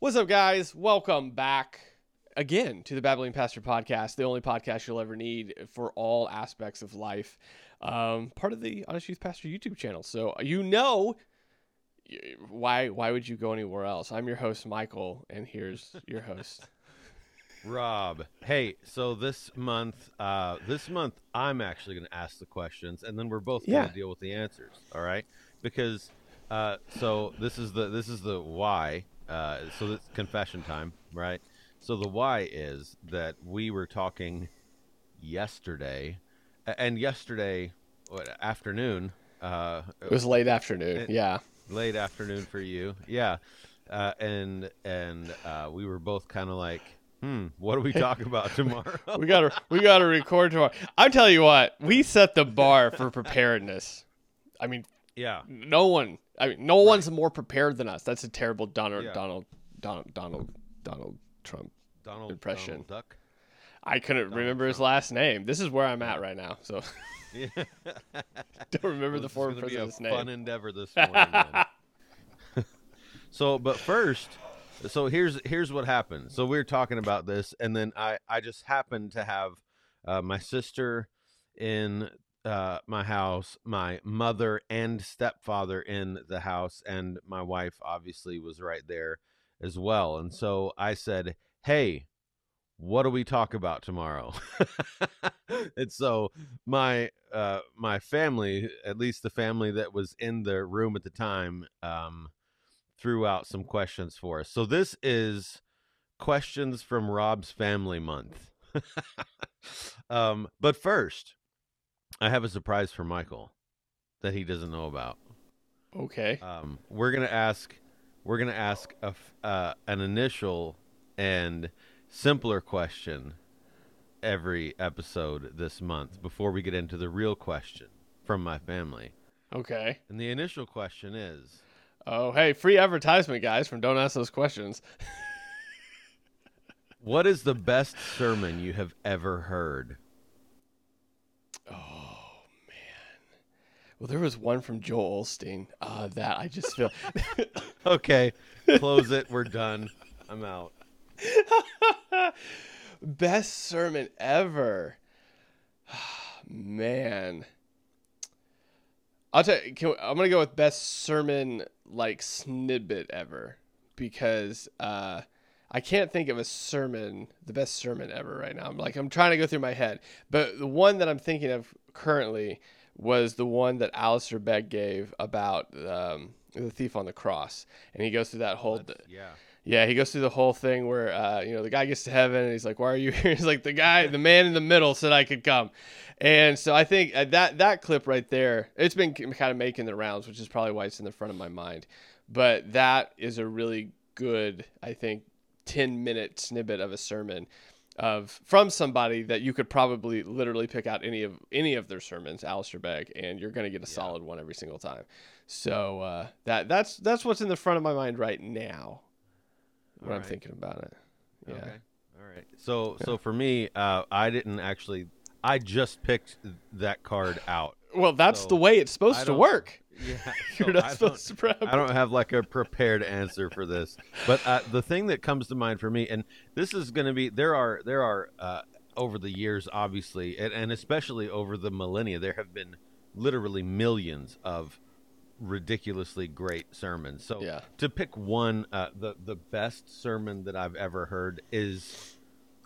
What's up, guys? Welcome back again to the Babbling Pastor podcast, the only podcast you'll ever need for all aspects of life. Um, part of the Honest Youth Pastor YouTube channel. So you know why why would you go anywhere else? I'm your host, Michael, and here's your host. Rob. Hey, so this month, uh, this month I'm actually going to ask the questions, and then we're both going Yeah. to deal with the answers. All right? Because uh, so this is the this is the why. Uh, so it's confession time, right? So the why is that we were talking yesterday, and yesterday what, afternoon. Uh, It was late afternoon. It- Yeah. late afternoon for you. Yeah. Uh, and and uh, we were both kind of like, hmm, what do we talk about tomorrow? We gotta we gotta record tomorrow. I'm telling you what, we set the bar for preparedness. I mean, yeah. no one I mean no one's more prepared than us. That's a terrible Donald Yeah. Donald Donald Donald Donald Trump. Donald Impression. Donald Duck. I couldn't remember his last name. This is where I'm at right now. So Yeah. don't remember the This is former gonna be a president's fun endeavor this morning. so, but first, so here's here's what happened. So we were talking about this, and then I I just happened to have uh, my sister in uh, my house, my mother and stepfather in the house, and my wife obviously was right there as well. And so I said, "Hey." What do we talk about tomorrow? and so my uh my family at least the family that was in the room at the time um threw out some questions for us so this is questions from rob's family month um but first i have a surprise for michael that he doesn't know about Okay. um we're gonna ask we're gonna ask a uh, an initial and simpler question every episode this month before we get into the real question from my family. Okay. And the initial question is Oh, hey, free advertisement, guys, from Don't Ask Those Questions. What is the best sermon you have ever heard? Well, there was one from Joel Osteen. Uh, that I just feel. Okay, close it. We're done. I'm out. Best sermon ever. Man. I'll tell you, can, I'm going to go with best sermon like snippet ever because uh, I can't think of a sermon, the best sermon ever right now. I'm like, I'm trying to go through my head. But the one that I'm thinking of currently was the one that Alistair Begg gave about um, the thief on the cross. And he goes through that whole. Yeah. Yeah, he goes through the whole thing where uh, you know the guy gets to heaven and he's like, "Why are you here?" He's like, "The guy, the man in the middle said I could come," and so I think uh, that that clip right there, it's been kind of making the rounds, which is probably why it's in the front of my mind. But that is a really good, I think, ten minute snippet of a sermon of from somebody that you could probably literally pick out any of any of their sermons, Alistair Begg, and you're going to get a solid one every single time. So uh, that that's that's what's in the front of my mind right now when I'm thinking about it. Yeah. Okay. All right. So so for me, uh, I didn't actually. I just picked that card out. Well, that's So, the way it's supposed to work. Yeah. You're not I don't- supposed to prep. I don't have like a prepared answer for this, but uh, the thing that comes to mind for me, and this is going to be there are there are uh, over the years, obviously, and, and especially over the millennia, there have been literally millions of ridiculously great sermons. So Yeah. to pick one, uh, the the best sermon that I've ever heard is,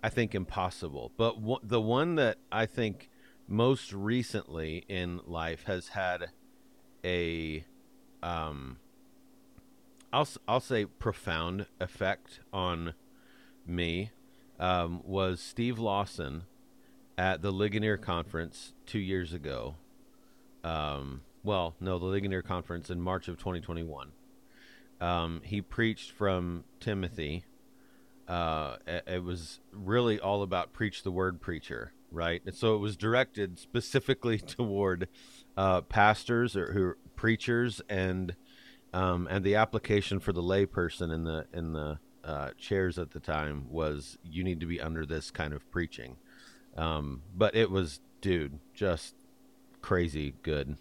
I think, impossible. But one, the one that I think most recently in life has had a um I'll I'll say profound effect on me um, was Steve Lawson at the Ligonier conference two years ago. Um, well, no, the Ligonier conference in March of 2021. Um, he preached from Timothy. Uh, it was really all about preach the word preacher, right? And so it was directed specifically toward uh, pastors or who preachers and um, and the application for the layperson in the in the uh, chairs at the time was you need to be under this kind of preaching. Um, but it was, dude, just crazy good,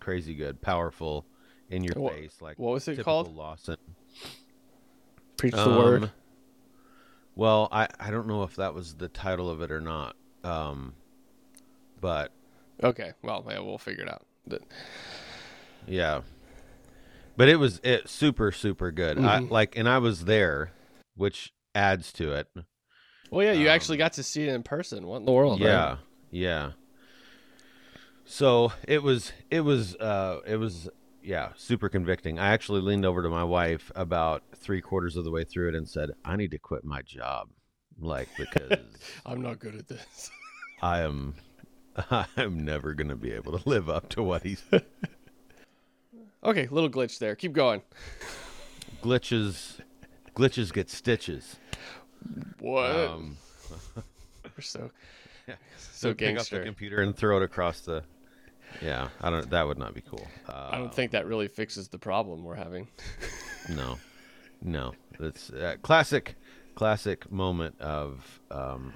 crazy good, powerful, in your Wha- face, like what was it called? Lawson. Preach the word. Um, Well, I I don't know if that was the title of it or not. Um, but Okay. Well, yeah, we'll figure it out. The- yeah, but it was it super super good. I Mhm. like, and I was there, which adds to it. Well, yeah, you Um, actually got to see it in person. What in the world? yeah right? yeah so it was it was uh it was yeah super convicting i actually leaned over to my wife about three quarters of the way through it and said i need to quit my job like because I'm not good at this. i am i'm never gonna be able to live up to what he's okay, little glitch there. Keep going. glitches glitches get stitches What? um We're so yeah. so so pick up the computer and throw it across the yeah i don't that would not be cool I uh, don't think that really fixes the problem we're having. No, no. That's a classic, classic moment of um,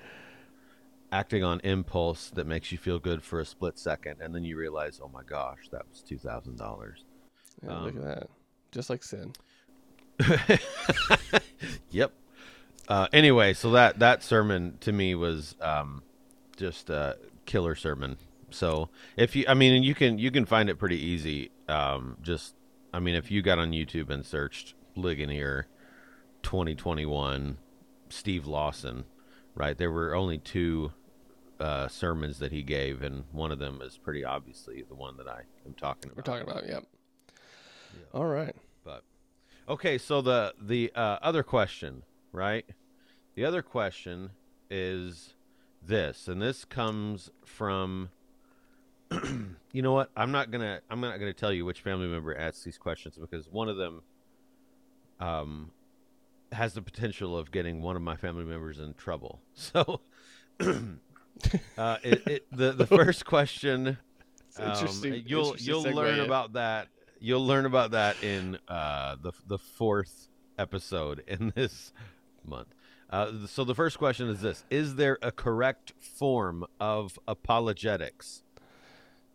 acting on impulse that makes you feel good for a split second, and then you realize, oh my gosh, that was two thousand dollars. Yeah, look Um, at that. Just like sin. Yep. Uh, anyway, so that that sermon to me was um, just a killer sermon. So if you, I mean, you can you can find it pretty easy. Um, just, I mean, if you got on YouTube and searched Ligonier 2021 Steve Lawson, right? There were only two uh, sermons that he gave, and one of them is pretty obviously the one that I am talking about. We're talking about. Yep. All right. But okay, so the the uh, other question, right? The other question is this, and this comes from. you know what? I'm not gonna. I'm not gonna tell you which family member asks these questions because one of them, um, has the potential of getting one of my family members in trouble. So, uh, it, it, the the first question It's interesting. um, you'll interesting you'll learn about that. You'll learn about that in uh, the the fourth episode in this month. Uh, so the first question is this: Is there a correct form of apologetics?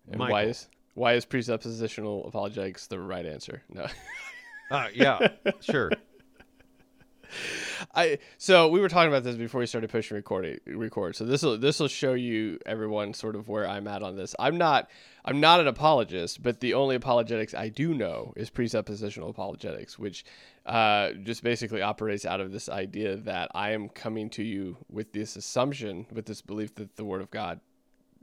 And Michael. why is why is presuppositional apologetics the right answer? No. Uh, yeah, sure. I so we were talking about this before we started pushing record record. So this will this will show you everyone sort of where I'm at on this. I'm not I'm not an apologist, but the only apologetics I do know is presuppositional apologetics, which uh, just basically operates out of this idea that I am coming to you with this assumption, with this belief that the Word of God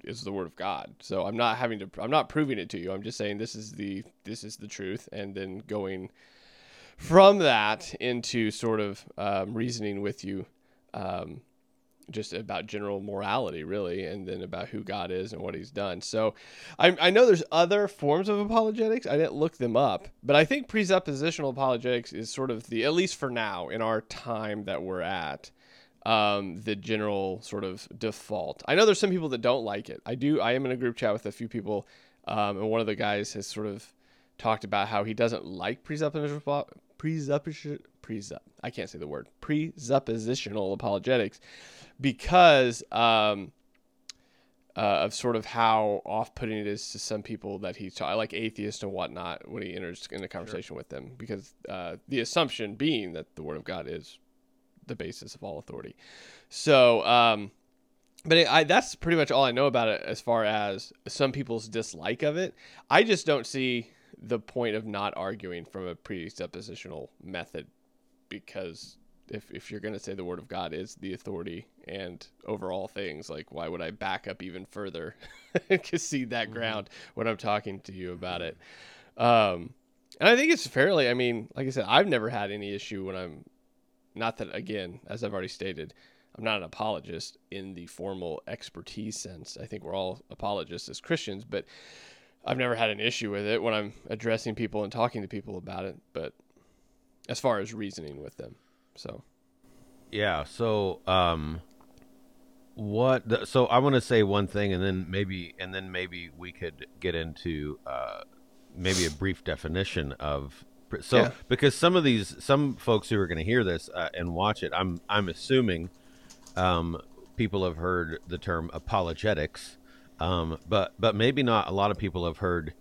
is the Word of God. So I'm not having to I'm not proving it to you. I'm just saying this is the this is the truth, and then going from that into sort of um, reasoning with you um, just about general morality really and then about who god is and what he's done. So I, I know there's other forms of apologetics. I didn't look them up but i think presuppositional apologetics is sort of the at least for now in our time that we're at um, the general sort of default. I know there's some people that don't like it. I do i am in a group chat with a few people um, and one of the guys has sort of talked about how he doesn't like presuppositional presupposition presup I can't say the word presuppositional apologetics because um, uh, of sort of how off-putting it is to some people that he's ta- like atheists and whatnot when he enters in a conversation with them because uh, the assumption being that the word of God is the basis of all authority. So, um, but it, I, that's pretty much all I know about it as far as some people's dislike of it. I just don't see the point of not arguing from a presuppositional method because if, if you're going to say the word of God is the authority and over all things, like why would I back up even further and concede that ground when I'm talking to you about it? Um, and I think it's fairly, I mean, like I said, I've never had any issue when I'm not that again, as I've already stated, I'm not an apologist in the formal expertise sense. I think we're all apologists as Christians, but I've never had an issue with it when I'm addressing people and talking to people about it. But as far as reasoning with them, so Yeah. So, um, what? The, so I want to say one thing, and then maybe, and then maybe we could get into uh, maybe a brief definition of. So, Yeah. because some of these, some folks who are going to hear this uh, and watch it, I'm, I'm assuming, um, people have heard the term apologetics, um, but, but maybe not. A lot of people have heard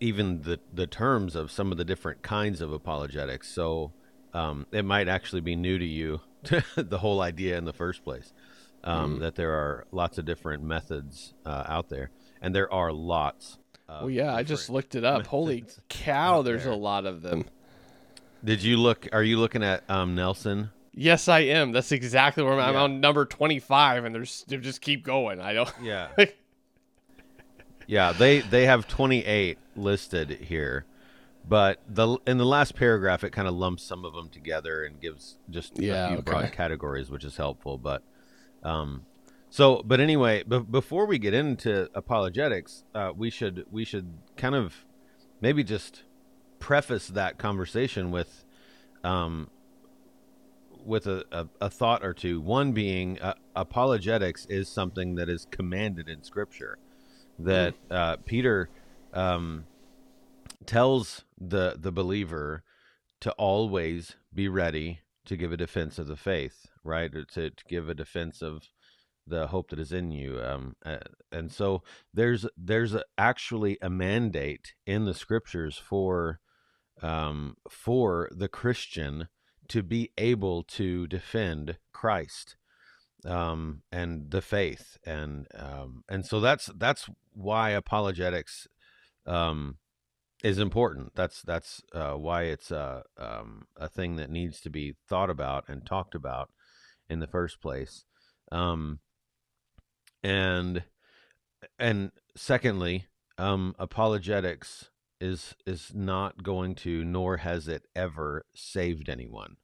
even the the terms of some of the different kinds of apologetics. So, um, it might actually be new to you, the whole idea in the first place. Um, Mm. That there are lots of different methods uh, out there, and there are lots. Well, yeah, I just looked it up. Holy cow, there's there. a lot of them. Did you look? Are you looking at um, Nelson? Yes, I am. That's exactly where I'm, I'm on number 25, and there's they just keep going. I don't. Yeah. yeah, they they have 28 listed here. But the in the last paragraph it kind of lumps some of them together and gives just Yeah, a few broad categories which is helpful, but um so but anyway, b- before we get into apologetics, uh, we should we should kind of maybe just preface that conversation with um with a, a, a thought or two. One being uh, apologetics is something that is commanded in Scripture. That uh, Peter um, tells the the believer to always be ready to give a defense of the faith, right? Or to, to give a defense of the hope that is in you. Um, uh, and so there's there's a, actually a mandate in the Scriptures for um, for the Christian to be able to defend Christ um, and the faith, and um, and so that's that's why apologetics um, is important. That's that's uh, why it's a um, a thing that needs to be thought about and talked about in the first place. Um, and and secondly, um, apologetics is is not going to, nor has it ever saved anyone.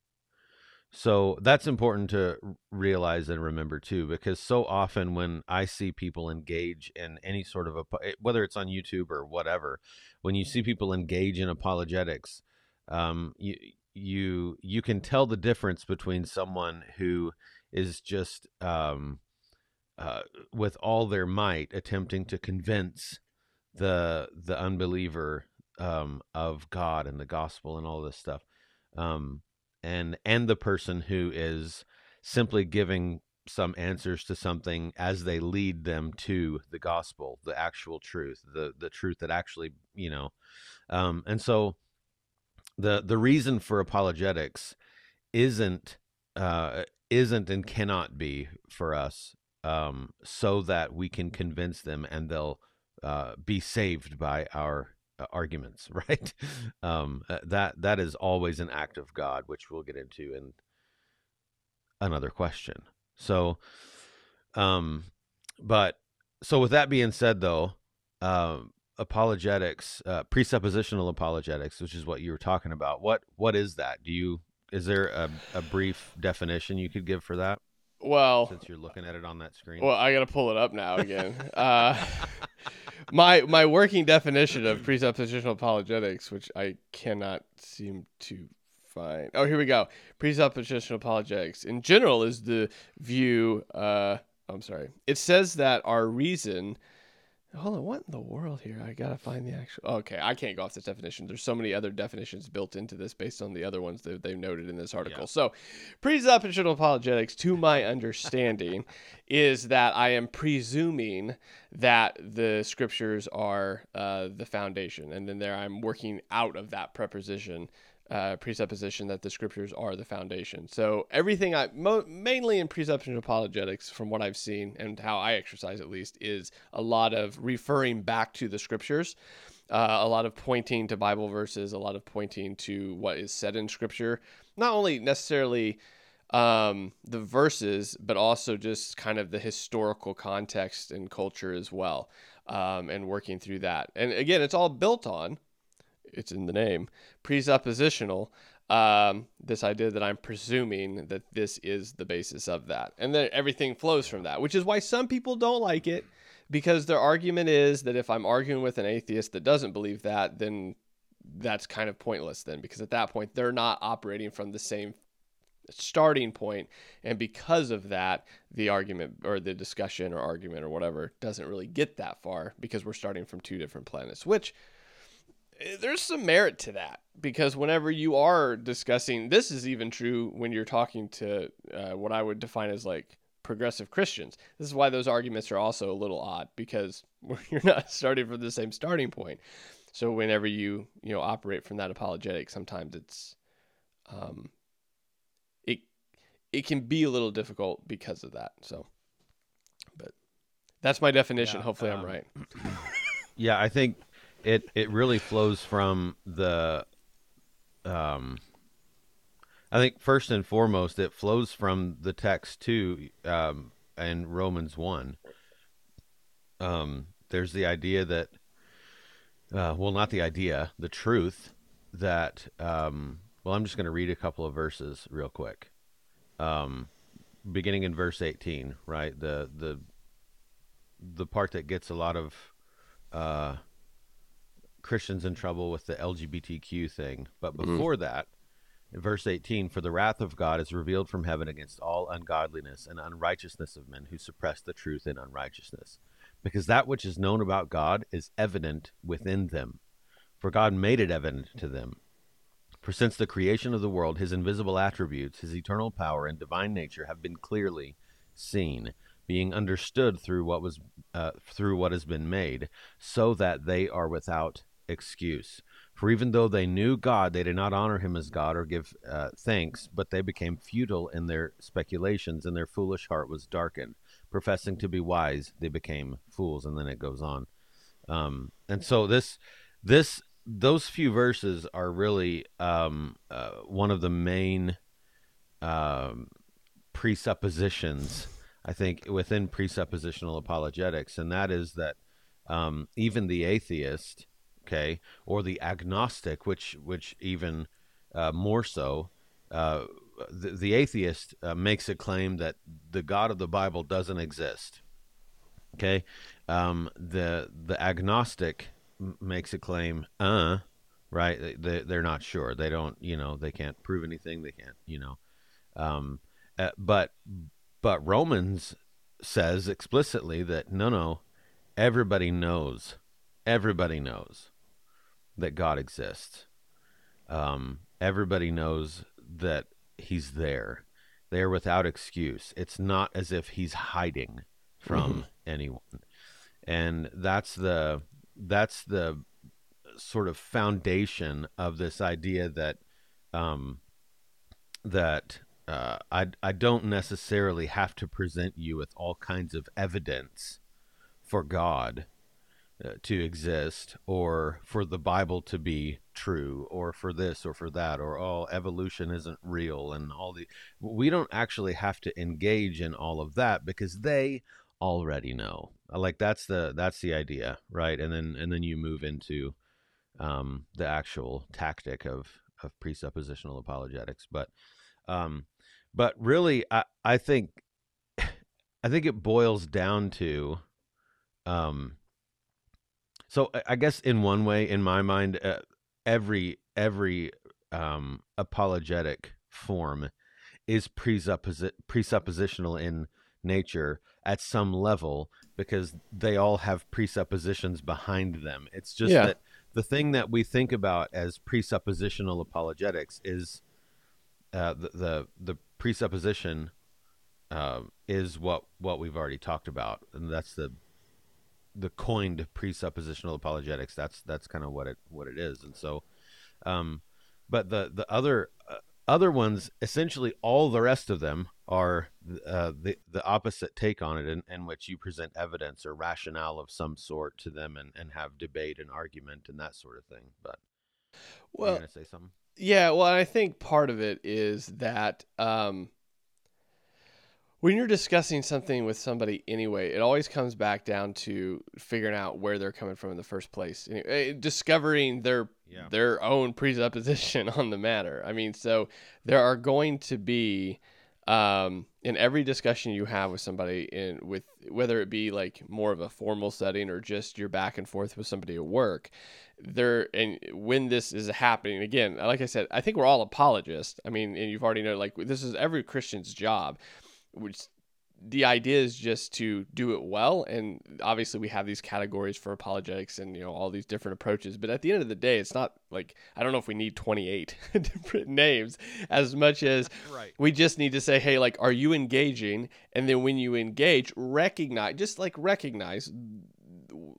So that's important to realize and remember too, because so often when I see people engage in any sort of a, whether it's on YouTube or whatever, when you see people engage in apologetics, um, you you you can tell the difference between someone who is just um, uh, with all their might attempting to convince the the unbeliever um, of God and the gospel and all this stuff, um, and and the person who is simply giving some answers to something as they lead them to the gospel, the actual truth, the the truth that actually you know, um, and so the the reason for apologetics isn't uh, isn't and cannot be for us um, so that we can convince them and they'll uh, be saved by our arguments, right? Um, uh, that that is always an act of God, which we'll get into in another question. So, um, but so with that being said, though, um, apologetics, uh, presuppositional apologetics, which is what you were talking about. What what is that? Do you is there a, a brief definition you could give for that? Well, Since you're looking at it on that screen. well, I gotta pull it up now again. uh, my my working definition of presuppositional apologetics, which I cannot seem to find. Oh, here we go. Presuppositional apologetics, in general, is the view. Uh, I'm sorry. It says that our reason. Hold on, what in the world here? I gotta find the actual. Okay, I can't go off this definition. There's so many other definitions built into this based on the other ones that they've noted in this article. Yeah. So, presuppositional apologetics, to my understanding, is that I am presuming that the scriptures are uh, the foundation, and then there I'm working out of that preposition, uh, presupposition that the scriptures are the foundation. So everything I mo- mainly in presuppositional apologetics, from what I've seen and how I exercise at least, is a lot of referring back to the scriptures. Uh, a lot of pointing to Bible verses, a lot of pointing to what is said in Scripture, not only necessarily um, the verses, but also just kind of the historical context and culture as well, um, and working through that. And again, it's all built on, it's in the name, presuppositional. Um, this idea that I'm presuming that this is the basis of that, and then everything flows from that, which is why some people don't like it because their argument is that if I'm arguing with an atheist that doesn't believe that, then that's kind of pointless then because at that point they're not operating from the same starting point and because of that the argument or the discussion or argument or whatever doesn't really get that far because we're starting from two different planets which there's some merit to that because whenever you are discussing this is even true when you're talking to uh, what i would define as like progressive christians this is why those arguments are also a little odd because you're not starting from the same starting point so whenever you you know operate from that apologetic sometimes it's um, it it can be a little difficult because of that. So, but that's my definition. Yeah, Hopefully, I'm um, right. Yeah, I think it it really flows from the um I think first and foremost it flows from the text too um in Romans 1. Um there's the idea that uh well not the idea, the truth that um well I'm just going to read a couple of verses real quick. Um beginning in verse 18, right? The the the part that gets a lot of uh, Christians in trouble with the LGBTQ thing. But before that, verse 18, for the wrath of God is revealed from heaven against all ungodliness and unrighteousness of men who suppress the truth in unrighteousness. Because that which is known about God is evident within them, for God made it evident to them. For since the creation of the world, his invisible attributes, his eternal power and divine nature have been clearly seen, being understood through what was uh, through what has been made, so that they are without excuse. For even though they knew God, they did not honor him as God or give uh, thanks, but they became futile in their speculations, and their foolish heart was darkened. Professing to be wise, they became fools. And then it goes on. Um, and so this, this, those few verses are really um, uh, one of the main um, presuppositions, I think, within presuppositional apologetics, and that is that um, even the atheist, okay, or the agnostic, which which even uh, more so, uh, the, the atheist uh, makes a claim that the God of the Bible doesn't exist. Okay, um, the the agnostic makes a claim, uh, right? They, they're not sure. They don't, you know, they can't prove anything. They can't, you know, um, uh, but but Romans says explicitly that no, no, everybody knows, everybody knows that God exists. Um, everybody knows that He's there. They're without excuse. It's not as if He's hiding from anyone, and that's the that's the sort of foundation of this idea that um, that uh, I I don't necessarily have to present you with all kinds of evidence for God to exist, or for the Bible to be true, or for this or for that, or oh evolution isn't real, and all the we don't actually have to engage in all of that because they already know. Like that's the that's the idea, right? And then and then you move into um, the actual tactic of of presuppositional apologetics, but um, but really, I I think I think it boils down to um. So I- guess in one way, in my mind, uh, every every um, apologetic form is presupposi- presuppositional in nature at some level because they all have presuppositions behind them. It's just Yeah. that the thing that we think about as presuppositional apologetics is uh, the, the the presupposition um, is what what we've already talked about, and that's the the coined presuppositional apologetics. That's that's kind of what it what it is, and so, um, but the the other uh, other ones, essentially, all the rest of them are uh, the the opposite take on it, in, in which you present evidence or rationale of some sort to them, and, and have debate and argument and that sort of thing. But Well, you're gonna say something? Yeah, well, I think part of it is that um, when you're discussing something with somebody anyway, it always comes back down to figuring out where they're coming from in the first place, Eh, discovering their Yeah. their own presupposition on the matter. I mean, so there are going to be um, in every discussion you have with somebody in with whether it be like more of a formal setting or just you're back and forth with somebody at work there and when this is happening again like i said i think we're all apologists i mean and you've already know like this is every christian's job which the idea is just to do it well and obviously we have these categories for apologetics and you know all these different approaches but at the end of the day it's not like i don't know if we need 28 different names as much as Right. we just need to say hey like are you engaging and then when you engage recognize just like recognize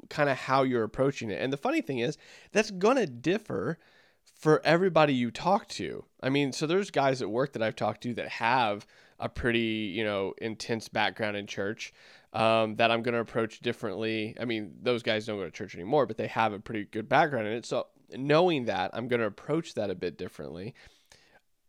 kind of how you're approaching it and the funny thing is that's going to differ for everybody you talk to. I mean, so there's guys at work that I've talked to that have a pretty, you know, intense background in church um, that I'm going to approach differently. I mean, those guys don't go to church anymore, but they have a pretty good background in it. So knowing that, I'm going to approach that a bit differently.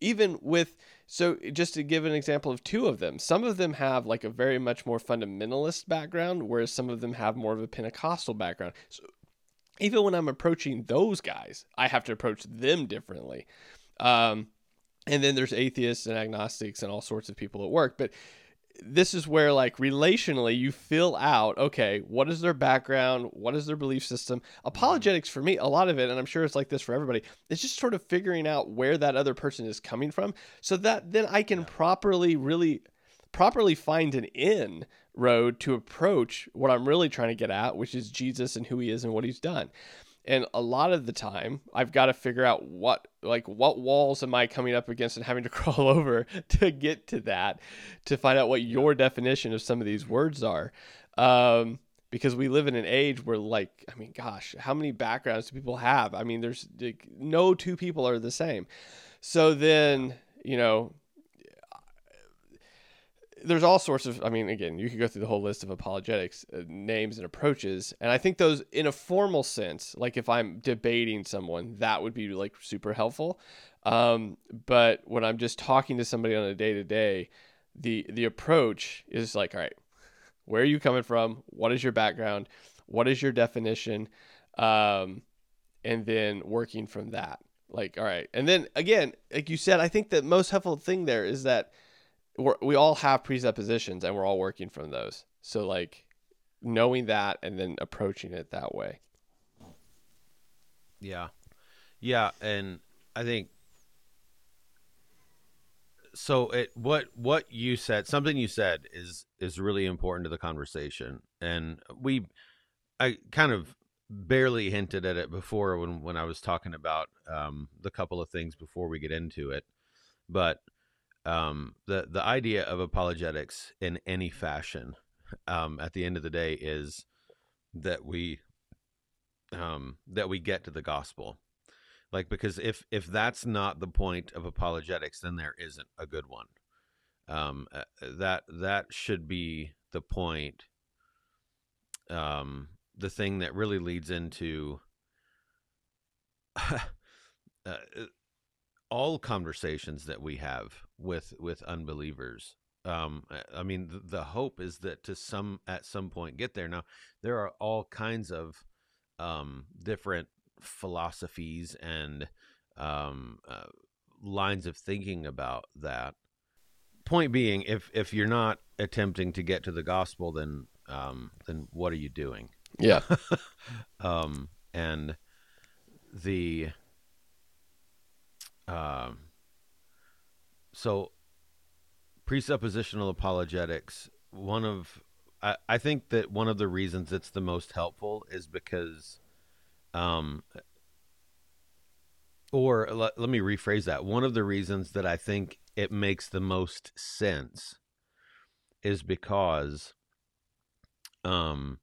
Even with, so just to give an example of two of them, some of them have like a very much more fundamentalist background, whereas some of them have more of a Pentecostal background. So even when I'm approaching those guys, I have to approach them differently. Um, and then there's atheists and agnostics and all sorts of people at work. But this is where like relationally you fill out okay what is their background? What is their belief system? Apologetics for me a lot of it and i'm sure it's like this for everybody it's just sort of figuring out where that other person is coming from so that then i can properly really properly find an in road to approach what i'm really trying to get at which is jesus and who he is and what he's done and a lot of the time i've got to figure out what like what walls am i coming up against and having to crawl over to get to that to find out what your definition of some of these words are. Um, because we live in an age where like i mean gosh how many backgrounds do people have? I mean there's like, no two people are the same. So then you know there's all sorts of i mean again you could go through the whole list of apologetics uh, names and approaches and i think those in a formal sense like if i'm debating someone that would be like super helpful. Um, but when i'm just talking to somebody on a day to day the the approach is like all right where are you coming from? What is your background? What is your definition? Um, and then working from that like all right. And then again like you said i think the most helpful thing there is that we're, we all have presuppositions and we're all working from those. So like knowing that and then approaching it that way. Yeah. Yeah, and I think so it what what you said something you said is is really important to the conversation and we I kind of barely hinted at it before when when I was talking about um the couple of things before we get into it but um, the the idea of apologetics in any fashion, um, at the end of the day, is that we um, that we get to the gospel. Like because if if that's not the point of apologetics, then there isn't a good one. Um, uh, that that should be the point. Um, the thing that really leads into uh, all conversations that we have with with unbelievers um i mean the, the, hope is that to some at some point get there. Now there are all kinds of um different philosophies and um uh, lines of thinking about that. Point being if if you're not attempting to get to the gospel then um then what are you doing? Yeah. Um and the um, so presuppositional apologetics, one of I, I think that one of the reasons it's the most helpful is because um or let, let me rephrase that. One of the reasons that I think it makes the most sense is because um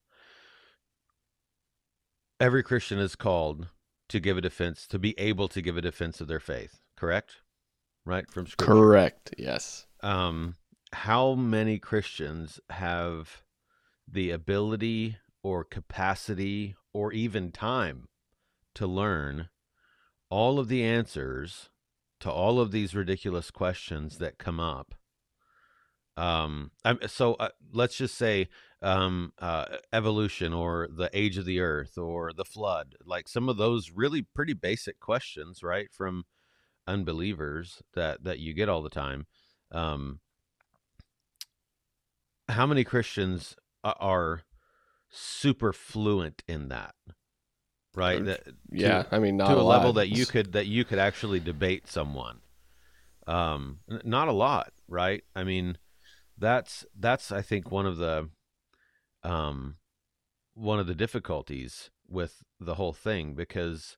every Christian is called to give a defense, to be able to give a defense of their faith. Correct? Right from scripture. Correct. Yes. Um, how many Christians have the ability or capacity or even time to learn all of the answers to all of these ridiculous questions that come up? Um, I'm, so uh, let's just say um, uh, evolution or the age of the earth or the flood, like some of those really pretty basic questions, right? From unbelievers that that you get all the time. Um, how many Christians are super fluent in that? Right? That, yeah, to, I mean, not. to a, a level that you could that you could actually debate someone. Um, not a lot, right? I mean, that's that's I think one of the um, one of the difficulties with the whole thing because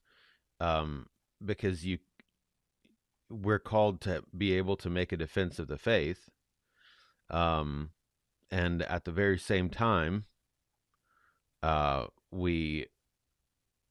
um, because you we're called to be able to make a defense of the faith um, and at the very same time uh, we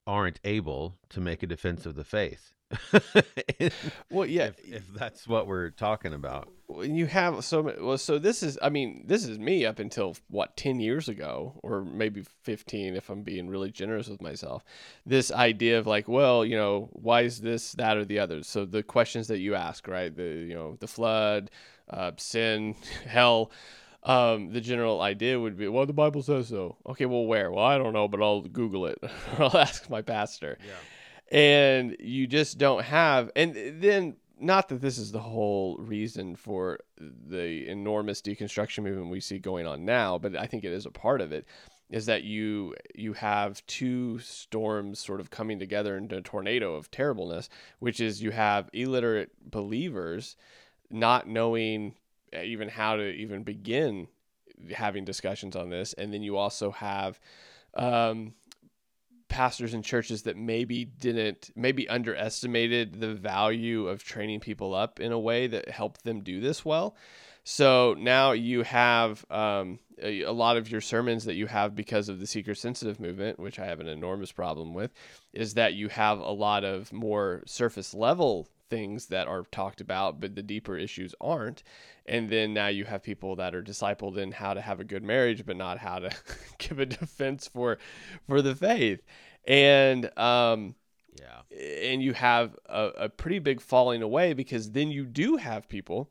aren't able to make a defense of the faith well, yeah, if, if that's what we're talking about. When you have so many, well, so this is, I mean, this is me up until what, 10 years ago, or maybe 15, if I'm being really generous with myself. This idea of like, well, you know, why is this, that, or the other? So the questions that you ask, right? The, you know, the flood, uh, sin, hell. Um, the general idea would be, well, the Bible says so. Okay, well, where? Well, I don't know, but I'll Google it. or I'll ask my pastor. Yeah. And you just don't have, and then not that this is the whole reason for the enormous deconstruction movement we see going on now, but I think it is a part of it. Is that you you have two storms sort of coming together into a tornado of terribleness, which is you have illiterate believers not knowing even how to even begin having discussions on this, and then you also have um, pastors and churches that maybe didn't maybe underestimated the value of training people up in a way that helped them do this well. So now you have um, a, a, lot of your sermons that you have because of the seeker sensitive movement which i have an enormous problem with is that you have a lot of more surface level things that are talked about but the deeper issues aren't and then now you have people that are discipled in how to have a good marriage but not how to give a defense for for the faith and um Yeah. and you have a, a pretty big falling away because then you do have people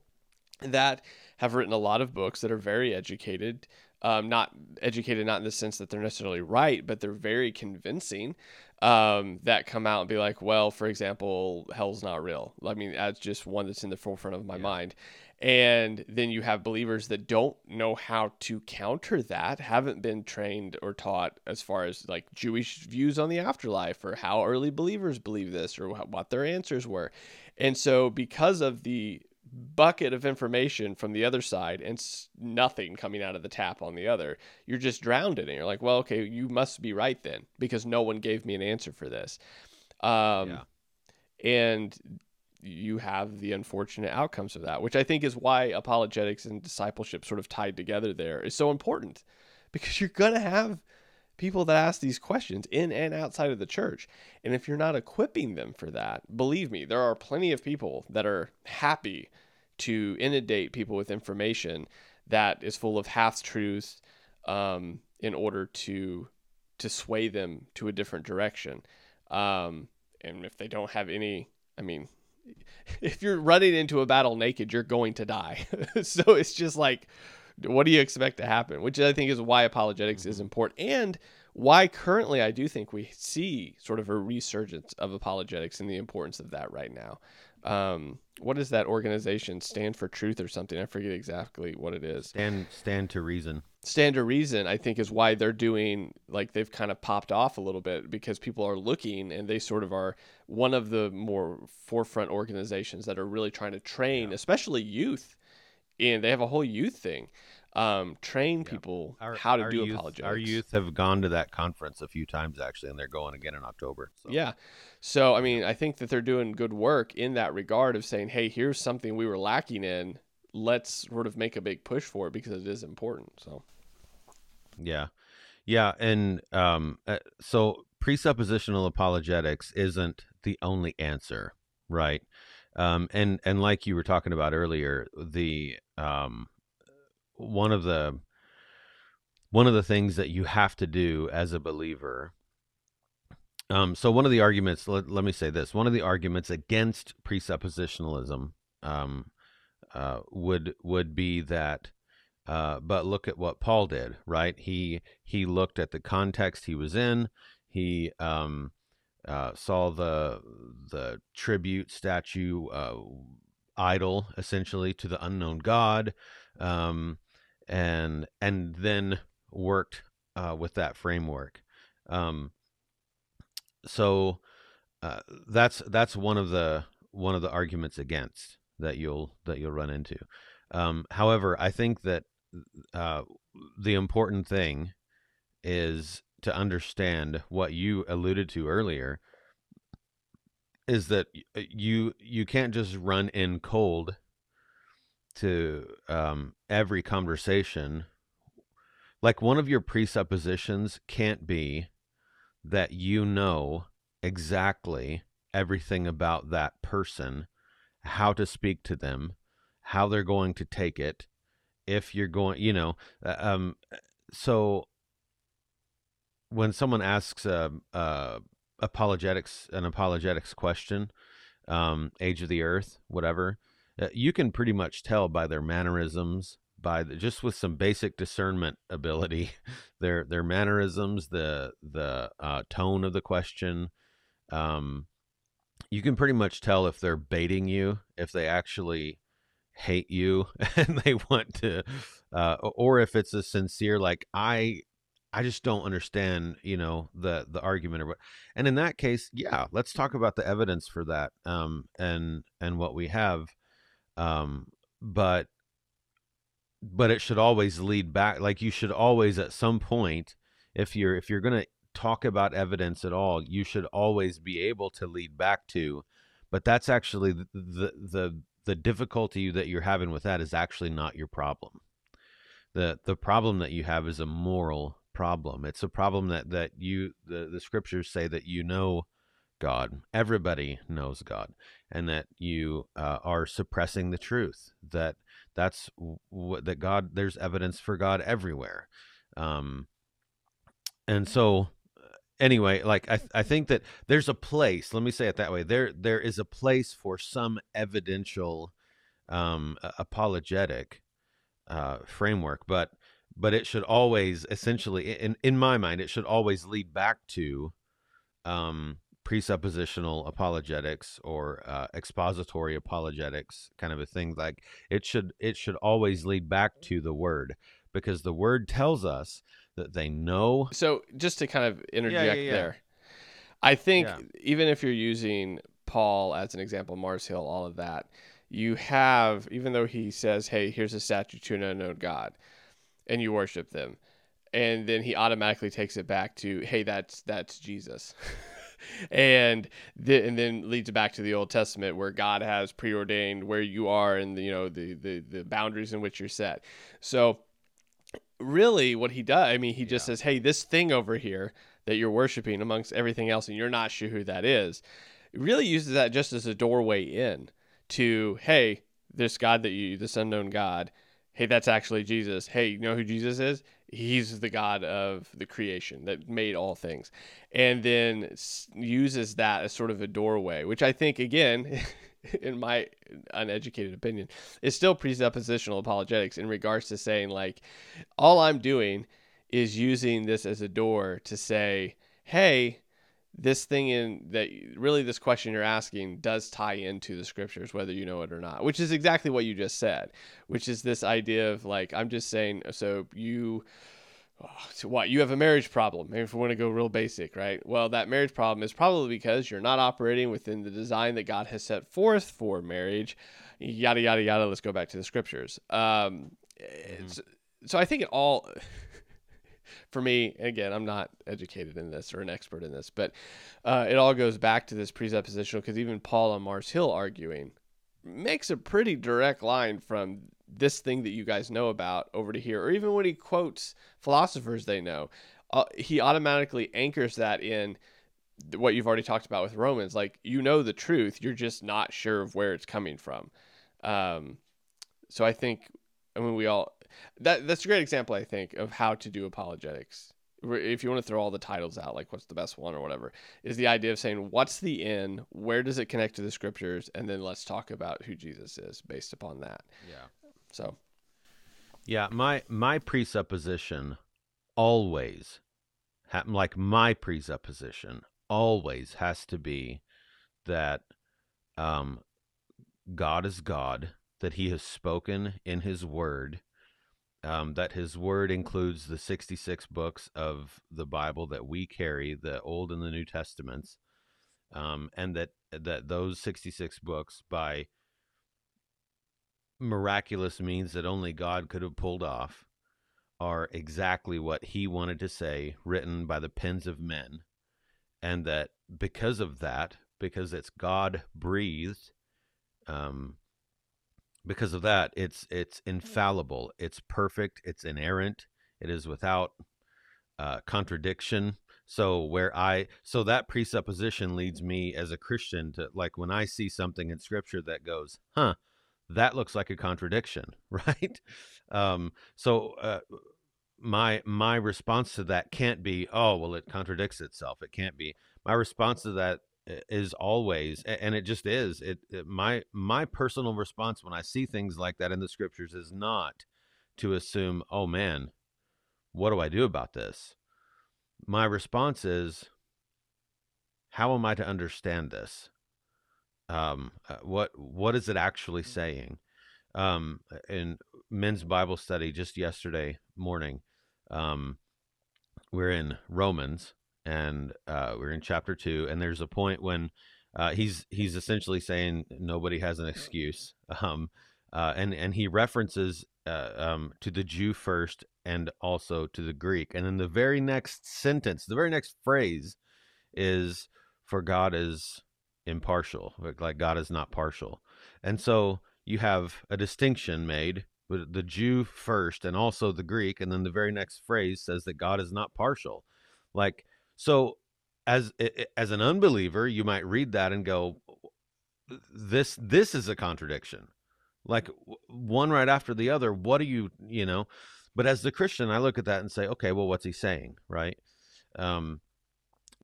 that have written a lot of books that are very educated um, not educated not in the sense that they're necessarily right but they're very convincing um, that come out and be like well for example hell's not real. I mean that's just one that's in the forefront of my Yeah. mind. And then you have believers that don't know how to counter that haven't been trained or taught as far as like jewish views on the afterlife or how early believers believe this or what their answers were. And so because of the bucket of information from the other side and nothing coming out of the tap on the other you're just drowned in it you're like well okay you must be right then because no one gave me an answer for this um, Yeah. and you have the unfortunate outcomes of that, which I think is why apologetics and discipleship sort of tied together there is so important because you're going to have people that ask these questions in and outside of the church. And if you're not equipping them for that, believe me, there are plenty of people that are happy to inundate people with information that is full of half truths um, in order to to sway them to a different direction. Um, and if they don't have any, I mean, if you're running into a battle naked, you're going to die. so it's just like, what do you expect to happen? Which I think is why apologetics is important and why currently I do think we see sort of a resurgence of apologetics and the importance of that right now. Um, what is that organization? Stand for Truth or something? I forget exactly what it is. Stand stand to reason. Stand to Reason, I think, is why they're doing like they've kind of popped off a little bit because people are looking and they sort of are one of the more forefront organizations that are really trying to train, Yeah. especially youth. And they have a whole youth thing, um, train Yeah. people Our, how to do youth, apologetics. Our youth have gone to that conference a few times actually, and they're going again in October. So. Yeah. So, I mean, I think that they're doing good work in that regard of saying, hey, here's something we were lacking in. Let's sort of make a big push for it because it is important. So, Yeah. Yeah. And um, uh, so presuppositional apologetics isn't the only answer, right? Um, and, and like you were talking about earlier, the um, one of the one of the things that you have to do as a believer um, so one of the arguments let, let me say this one of the arguments against presuppositionalism um, uh, would would be that uh, but look at what Paul did, right? He he looked at the context he was in. He um, uh, saw the the tribute statue uh, idol essentially to the unknown God, um, and and then worked uh, with that framework. Um, so uh, that's that's one of the one of the arguments against that you'll that you'll run into. Um, however, I think that uh, the important thing is to understand what you alluded to earlier is that you you can't just run in cold to um, every conversation like one of your presuppositions can't be that you know exactly everything about that person, how to speak to them, how they're going to take it, if you're going, you know, uh, um, so when someone asks a, a apologetics an apologetics question, um, age of the earth, whatever, uh, you can pretty much tell by their mannerisms, by the, just with some basic discernment ability, their their mannerisms, the the uh, tone of the question. Um, you can pretty much tell if they're baiting you, if they actually hate you and they want to, uh, or if it's a sincere like I I just don't understand, you know, the the argument or what. And in that case, yeah, let's talk about the evidence for that, um, and and what we have. Um, but but it should always lead back. Like you should always, at some point, if you're if you're gonna talk about evidence at all, you should always be able to lead back to. But that's actually the the the, the difficulty that you're having with that is actually not your problem. the The problem that you have is a moral problem. It's a problem that that you the, the scriptures say that you know God. Everybody knows God, and that you uh, are suppressing the truth. That that's what that God. There's evidence for God everywhere, um, and so anyway, like I I think that there's a place. Let me say it that way. There there is a place for some evidential um, apologetic uh, framework, but but it should always essentially in in my mind it should always lead back to um presuppositional apologetics or uh, expository apologetics kind of a thing like it should it should always lead back to the word because the word tells us that they know so just to kind of interject yeah, yeah, yeah. there i think even if you're using paul as an example mars hill all of that you have even though he says hey here's a statue to an unknown god and you worship them and then he automatically takes it back to hey that's that's jesus and the, and then leads back to the old testament where god has preordained where you are and you know the, the the boundaries in which you're set so really what he does i mean he just yeah. says hey this thing over here that you're worshiping amongst everything else and you're not sure who that is really uses that just as a doorway in to hey this god that you this unknown god hey, that's actually Jesus. Hey, you know who Jesus is? He's the God of the creation that made all things. And then uses that as sort of a doorway, which I think, again, in my uneducated opinion, is still presuppositional apologetics in regards to saying, like, all I'm doing is using this as a door to say, hey, this thing in that really this question you're asking does tie into the scriptures whether you know it or not which is exactly what you just said which is this idea of like i'm just saying so you oh, so what you have a marriage problem maybe if we want to go real basic right well that marriage problem is probably because you're not operating within the design that god has set forth for marriage yada yada yada let's go back to the scriptures um, mm-hmm. so i think it all for me, again, I'm not educated in this or an expert in this, but uh, it all goes back to this presuppositional because even Paul on Mars Hill arguing makes a pretty direct line from this thing that you guys know about over to here, or even when he quotes philosophers they know, uh, he automatically anchors that in what you've already talked about with Romans. Like you know the truth, you're just not sure of where it's coming from. Um, so I think, I mean, we all that that's a great example, I think, of how to do apologetics. If you want to throw all the titles out, like what's the best one or whatever, is the idea of saying what's the in, where does it connect to the scriptures, and then let's talk about who Jesus is based upon that. Yeah. So. Yeah, my my presupposition always, like my presupposition always has to be that um, God is God, that He has spoken in His Word, um, that his word includes the 66 books of the Bible that we carry, the Old and the New Testaments, um, and that that those 66 books, by miraculous means that only God could have pulled off, are exactly what he wanted to say, written by the pens of men, and that because of that, because it's God breathed, um, because of that it's it's infallible it's perfect it's inerrant it is without uh, contradiction So where I so that presupposition leads me as a Christian to like when I see something in scripture that goes, "Huh, that looks like a contradiction," right? Um so uh my my response to that can't be, "Oh, well it contradicts itself." It can't be. My response to that is always and it just is it, it, my my personal response when i see things like that in the scriptures is not to assume oh man what do i do about this? My response is how am i to understand this? Um uh, what what is it actually saying? Um in men's bible study just yesterday morning um we're in romans and uh, we're in chapter two, and there's a point when uh, he's he's essentially saying nobody has an excuse, um, uh, and and he references uh, um, to the Jew first and also to the Greek, and then the very next sentence, the very next phrase, is for God is impartial, like God is not partial, and so you have a distinction made with the Jew first and also the Greek, and then the very next phrase says that God is not partial, like so as as an unbeliever, you might read that and go this this is a contradiction. Like one right after the other. What do you, you know? But as the Christian, I look at that and say, okay, well what's he saying, right? Um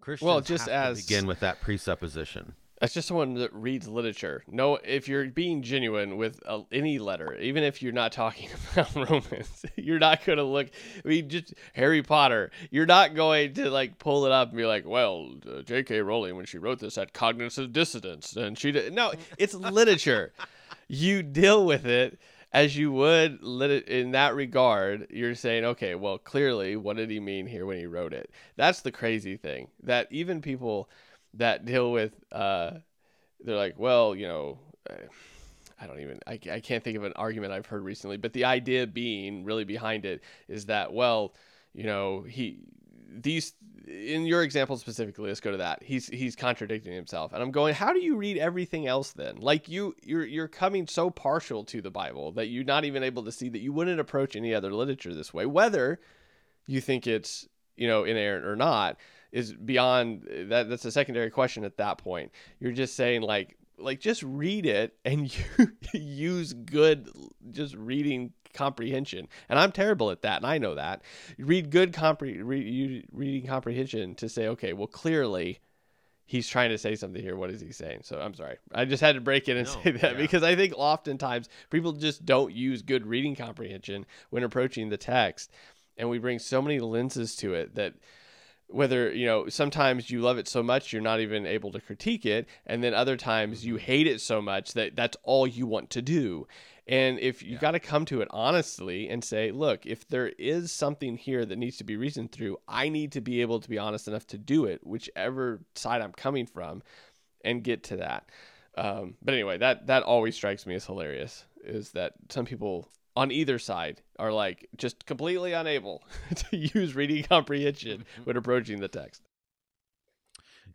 Christians well, just as begin with that presupposition. That's just someone that reads literature. No, if you're being genuine with a, any letter, even if you're not talking about romance, you're not going to look. I mean, just Harry Potter. You're not going to like pull it up and be like, "Well, uh, J.K. Rowling when she wrote this had cognitive dissonance," and she did. No, it's literature. you deal with it as you would lit- in that regard. You're saying, okay, well, clearly, what did he mean here when he wrote it? That's the crazy thing. That even people that deal with uh, they're like, well, you know, I don't even I, I can't think of an argument I've heard recently, but the idea being really behind it is that well, you know, he these in your example specifically let's go to that. He's he's contradicting himself. And i'm going how do you read everything else then? Like you you're you're coming so partial to the bible that you're not even able to see that you wouldn't approach any other literature this way whether you think it's you know inerrant or not is beyond that that's a secondary question at that point. You're just saying like like just read it and you use good just reading comprehension. And i'm terrible at that and i know that. Read good compre- read, reading comprehension to say okay well clearly he's trying to say something here. What is he saying? So i'm sorry. I just had to break in and no, say that yeah. because i think oftentimes people just don't use good reading comprehension when approaching the text. And we bring so many lenses to it that whether you know sometimes you love it so much you're not even able to critique it and then other times you mm-hmm. hate it so much that that's all you want to do and if you yeah. got to come to it honestly and say look if there is something here that needs to be reasoned through i need to be able to be honest enough to do it whichever side i'm coming from and get to that um, but anyway that that always strikes me as hilarious is that some people on either side are like just completely unable to use reading comprehension when approaching the text.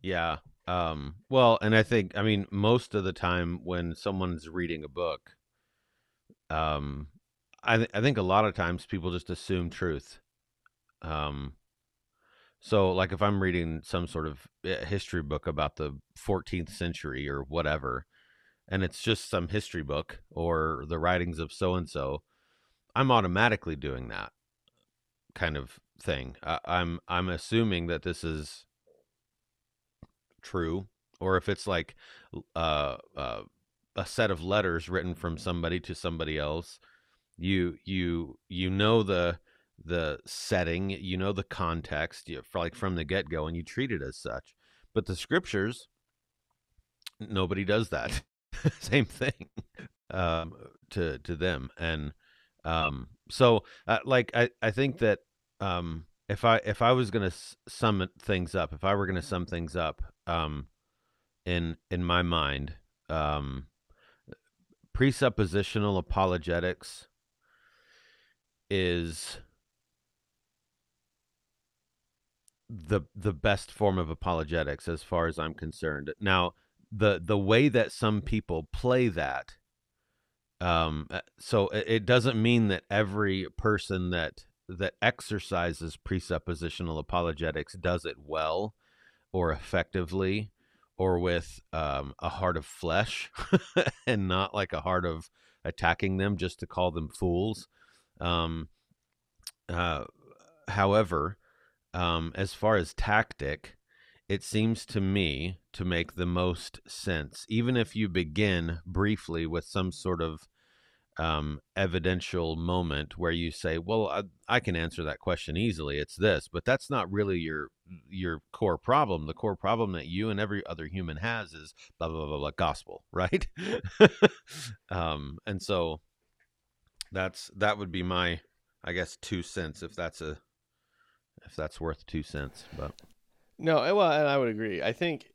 Yeah. Um, well, and I think, I mean, most of the time when someone's reading a book, um, I, th- I think a lot of times people just assume truth. Um, so, like if I'm reading some sort of eh, history book about the 14th century or whatever, and it's just some history book or the writings of so and so, I'm automatically doing that kind of thing. I'm I'm assuming that this is true, or if it's like uh, uh, a set of letters written from somebody to somebody else, you you you know the the setting, you know the context, you, for like from the get go, and you treat it as such. But the scriptures, nobody does that. Same thing um, to to them, and um, so uh, like I, I think that um, if I if I was gonna sum things up, if I were gonna sum things up, um, in in my mind, um, presuppositional apologetics is the the best form of apologetics as far as I'm concerned. Now, the the way that some people play that um uh, so it doesn't mean that every person that that exercises presuppositional apologetics does it well or effectively or with um, a heart of flesh and not like a heart of attacking them just to call them fools. Um, uh, however, um, as far as tactic, it seems to me to make the most sense, even if you begin briefly with some sort of um, evidential moment where you say, "Well, I, I, can answer that question easily. It's this," but that's not really your your core problem. The core problem that you and every other human has is blah blah blah blah, gospel, right? um, and so that's that would be my, I guess, two cents if that's a if that's worth two cents. But no, well, and I would agree. I think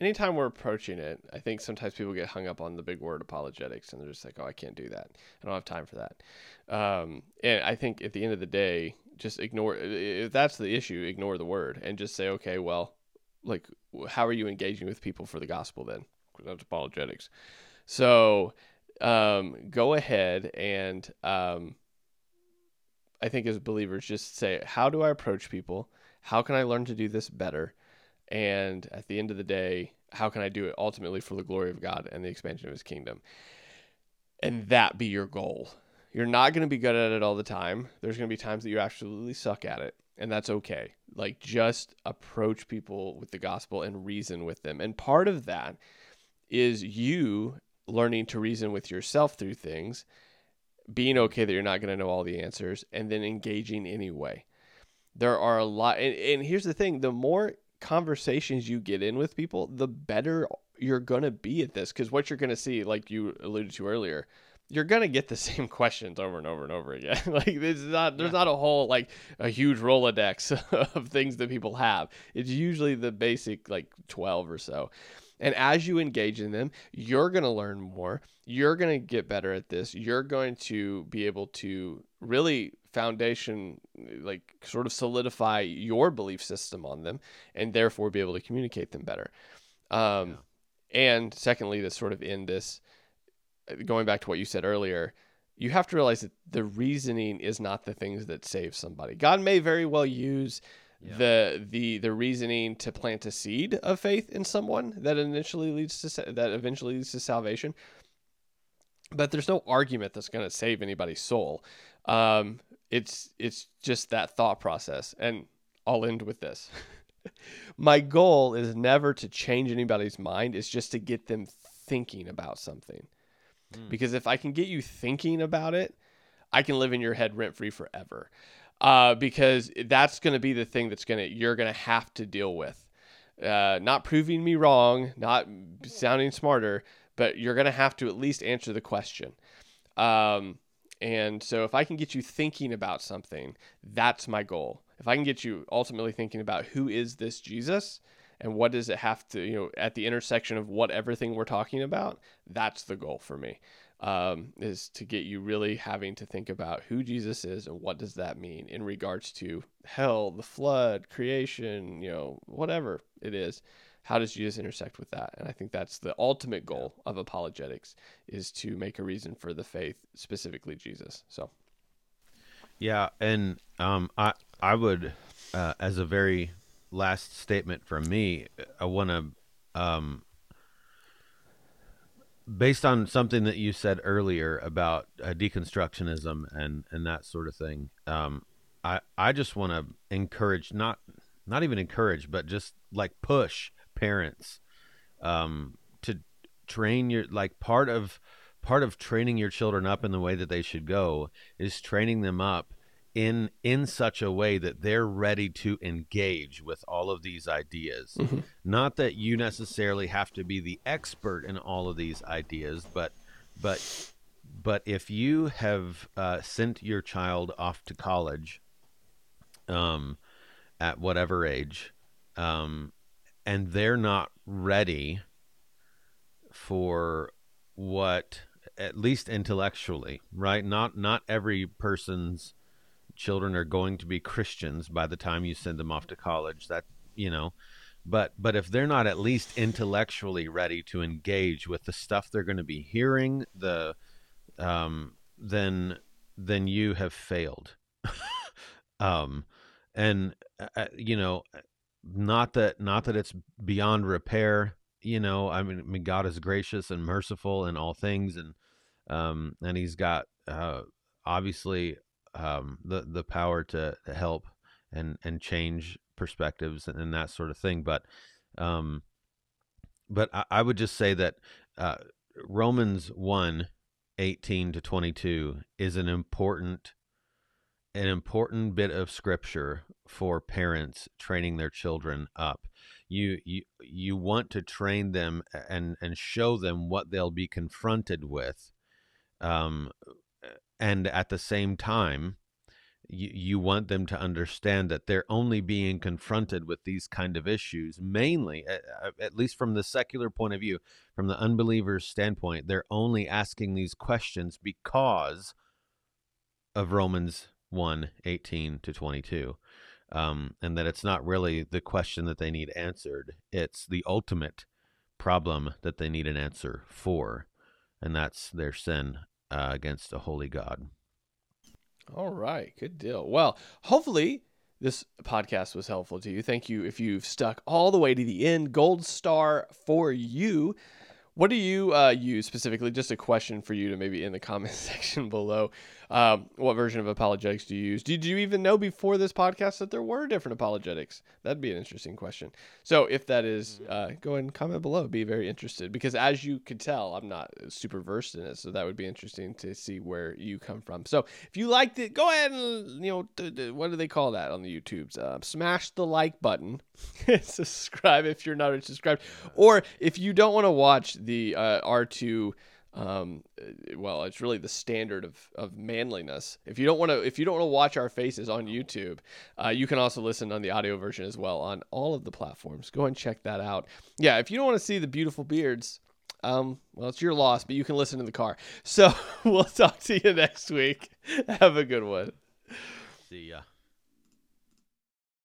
anytime we're approaching it, I think sometimes people get hung up on the big word apologetics and they're just like, oh, I can't do that. I don't have time for that. Um, and I think at the end of the day, just ignore if that's the issue, ignore the word and just say, okay, well, like, how are you engaging with people for the gospel then? That's apologetics. So um, go ahead and um, I think as believers, just say, how do I approach people? How can I learn to do this better? And at the end of the day, how can I do it ultimately for the glory of God and the expansion of his kingdom? And that be your goal. You're not going to be good at it all the time. There's going to be times that you absolutely suck at it, and that's okay. Like just approach people with the gospel and reason with them. And part of that is you learning to reason with yourself through things, being okay that you're not going to know all the answers, and then engaging anyway. There are a lot, and, and here's the thing the more conversations you get in with people, the better you're to be at this. Because what you're to see, like you alluded to earlier, you're gonna get the same questions over and over and over again. like there's not there's yeah. not a whole like a huge rolodex of things that people have. It's usually the basic like twelve or so. And as you engage in them, you're to learn more. You're to get better at this. You're going to be able to really foundation like sort of solidify your belief system on them and therefore be able to communicate them better um, yeah. and secondly to sort of end this going back to what you said earlier you have to realize that the reasoning is not the things that save somebody god may very well use yeah. the the the reasoning to plant a seed of faith in someone that initially leads to that eventually leads to salvation but there's no argument that's going to save anybody's soul um, it's it's just that thought process and I'll end with this. My goal is never to change anybody's mind, it's just to get them thinking about something. Mm. Because if I can get you thinking about it, I can live in your head rent free forever. Uh, because that's going to be the thing that's going to you're going to have to deal with. Uh, not proving me wrong, not sounding smarter, but you're going to have to at least answer the question. Um, and so if I can get you thinking about something, that's my goal. If I can get you ultimately thinking about who is this Jesus and what does it have to, you know, at the intersection of what everything we're talking about, that's the goal for me. Um, is to get you really having to think about who Jesus is and what does that mean in regards to hell, the flood, creation, you know, whatever it is how does Jesus intersect with that? And I think that's the ultimate goal of apologetics is to make a reason for the faith, specifically Jesus. So, yeah, and um, I I would, uh, as a very last statement from me, I want to, um, based on something that you said earlier about uh, deconstructionism and and that sort of thing. Um, I I just want to encourage not not even encourage, but just like push parents um, to train your like part of part of training your children up in the way that they should go is training them up in in such a way that they're ready to engage with all of these ideas mm-hmm. not that you necessarily have to be the expert in all of these ideas but but but if you have uh, sent your child off to college um, at whatever age um, and they're not ready for what at least intellectually right? Not not every person's children are going to be christians by the time you send them off to college. That you know but but if they're not at least intellectually ready to engage with the stuff they're going to be hearing the um then then you have failed. Um, and uh, uh, you know, not that not that it's beyond repair. You know, I mean, I mean, God is gracious and merciful in all things, and um, and He's got uh, obviously um, the the power to, to help and and change perspectives and, and that sort of thing. But um, but I, I would just say that uh, Romans 1 18 to 22 is an important an important bit of scripture for parents training their children up. You you you want to train them and and show them what they'll be confronted with um and at the same time you, you want them to understand that they're only being confronted with these kind of issues mainly at, at least from the secular point of view from the unbeliever's standpoint they're only asking these questions because of romans 1 18 to 22 um, and that it's not really the question that they need answered it's the ultimate problem that they need an answer for and that's their sin uh, against a holy god all right, good deal. Well, hopefully this podcast was helpful to you. Thank you if you've stuck all the way to the end. Gold star for you. What do you uh, use specifically? Just a question for you to maybe in the comment section below. Um, what version of apologetics do you use? Did you even know before this podcast that there were different apologetics? That'd be an interesting question. So if that is, mm-hmm. uh, go ahead and comment below. Be very interested because as you could tell, I'm not super versed in it, so that would be interesting to see where you come from. So if you liked it, go ahead and you know d- d- what do they call that on the YouTubes? Uh, smash the like button, subscribe if you're not subscribed, or if you don't want to watch the uh, R2 um, uh, well, it's really the standard of, of manliness. If you don't want to, if you don't want to watch our faces on YouTube, uh, you can also listen on the audio version as well on all of the platforms. Go and check that out. Yeah, if you don't want to see the beautiful beards, um, well, it's your loss, but you can listen in the car. So we'll talk to you next week. Have a good one. See ya.